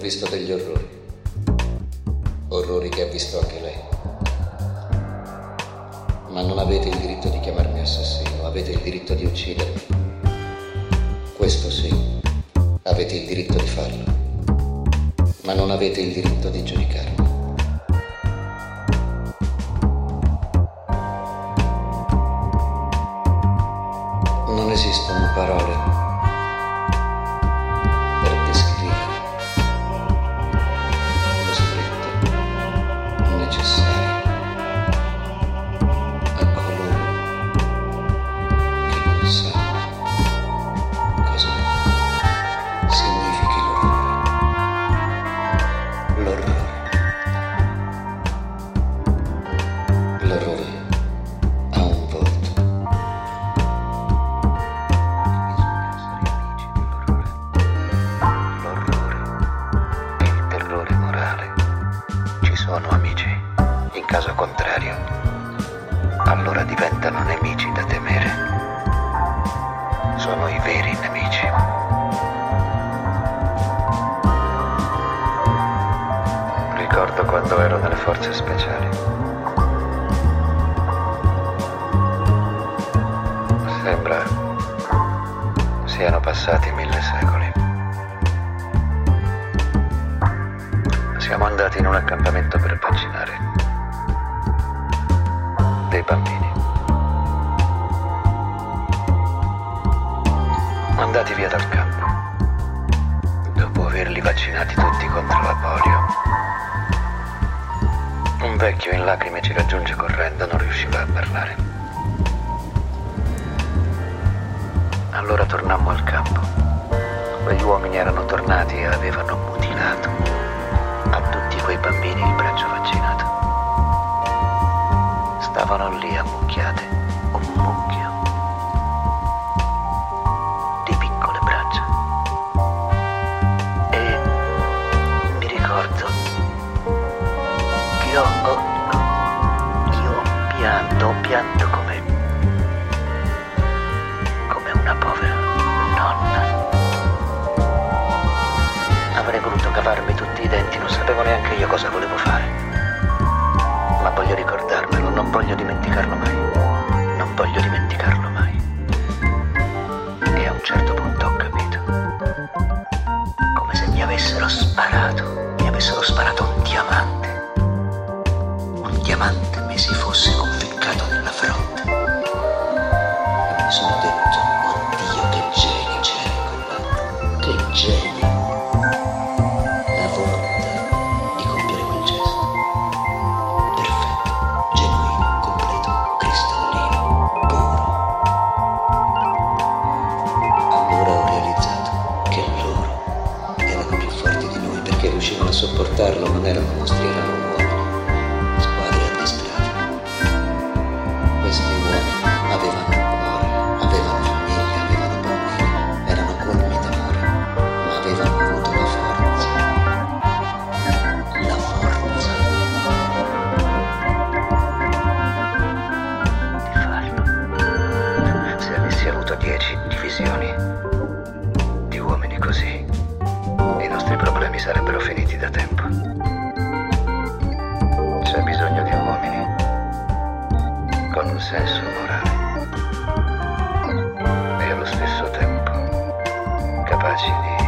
visto degli orrori. Orrori che ha visto anche lei. Ma non avete il diritto di chiamarmi assassino, avete il diritto di uccidermi. Questo sì, avete il diritto di farlo. Ma non avete il diritto di giudicarmi. Non esistono parole allora diventano nemici da temere. Sono i veri nemici. Ricordo quando ero nelle forze speciali. Sembra siano passati mille secoli. Siamo andati in un accampamento per vaccinare bambini. Andati via dal campo, dopo averli vaccinati tutti contro la polio. Un vecchio in lacrime ci raggiunge correndo, non riusciva a parlare. Allora tornammo al campo. Quegli uomini erano tornati e avevano mutilato a tutti quei bambini il braccio vaccinato. Lì ammucchiate, un mucchio di piccole braccia. E mi ricordo che ho, ho- io pianto, pianto come, come una povera nonna. Avrei voluto cavarmi tutti i denti, non sapevo neanche io cosa volevo fare. Ma voglio ricordarmelo, non voglio dimenticarlo mai. Non voglio dimenticarlo mai. E a un certo punto sopportarlo, non erano mostri, erano uomini, squadre addestrate. Questi uomini avevano un cuore, avevano famiglia, avevano bambini, erano colmi d'amore, ma avevano avuto la forza. La forza di farlo. Se avessi avuto dieci divisioni sarebbero finiti da tempo. C'è bisogno di uomini con un senso morale e allo stesso tempo capaci di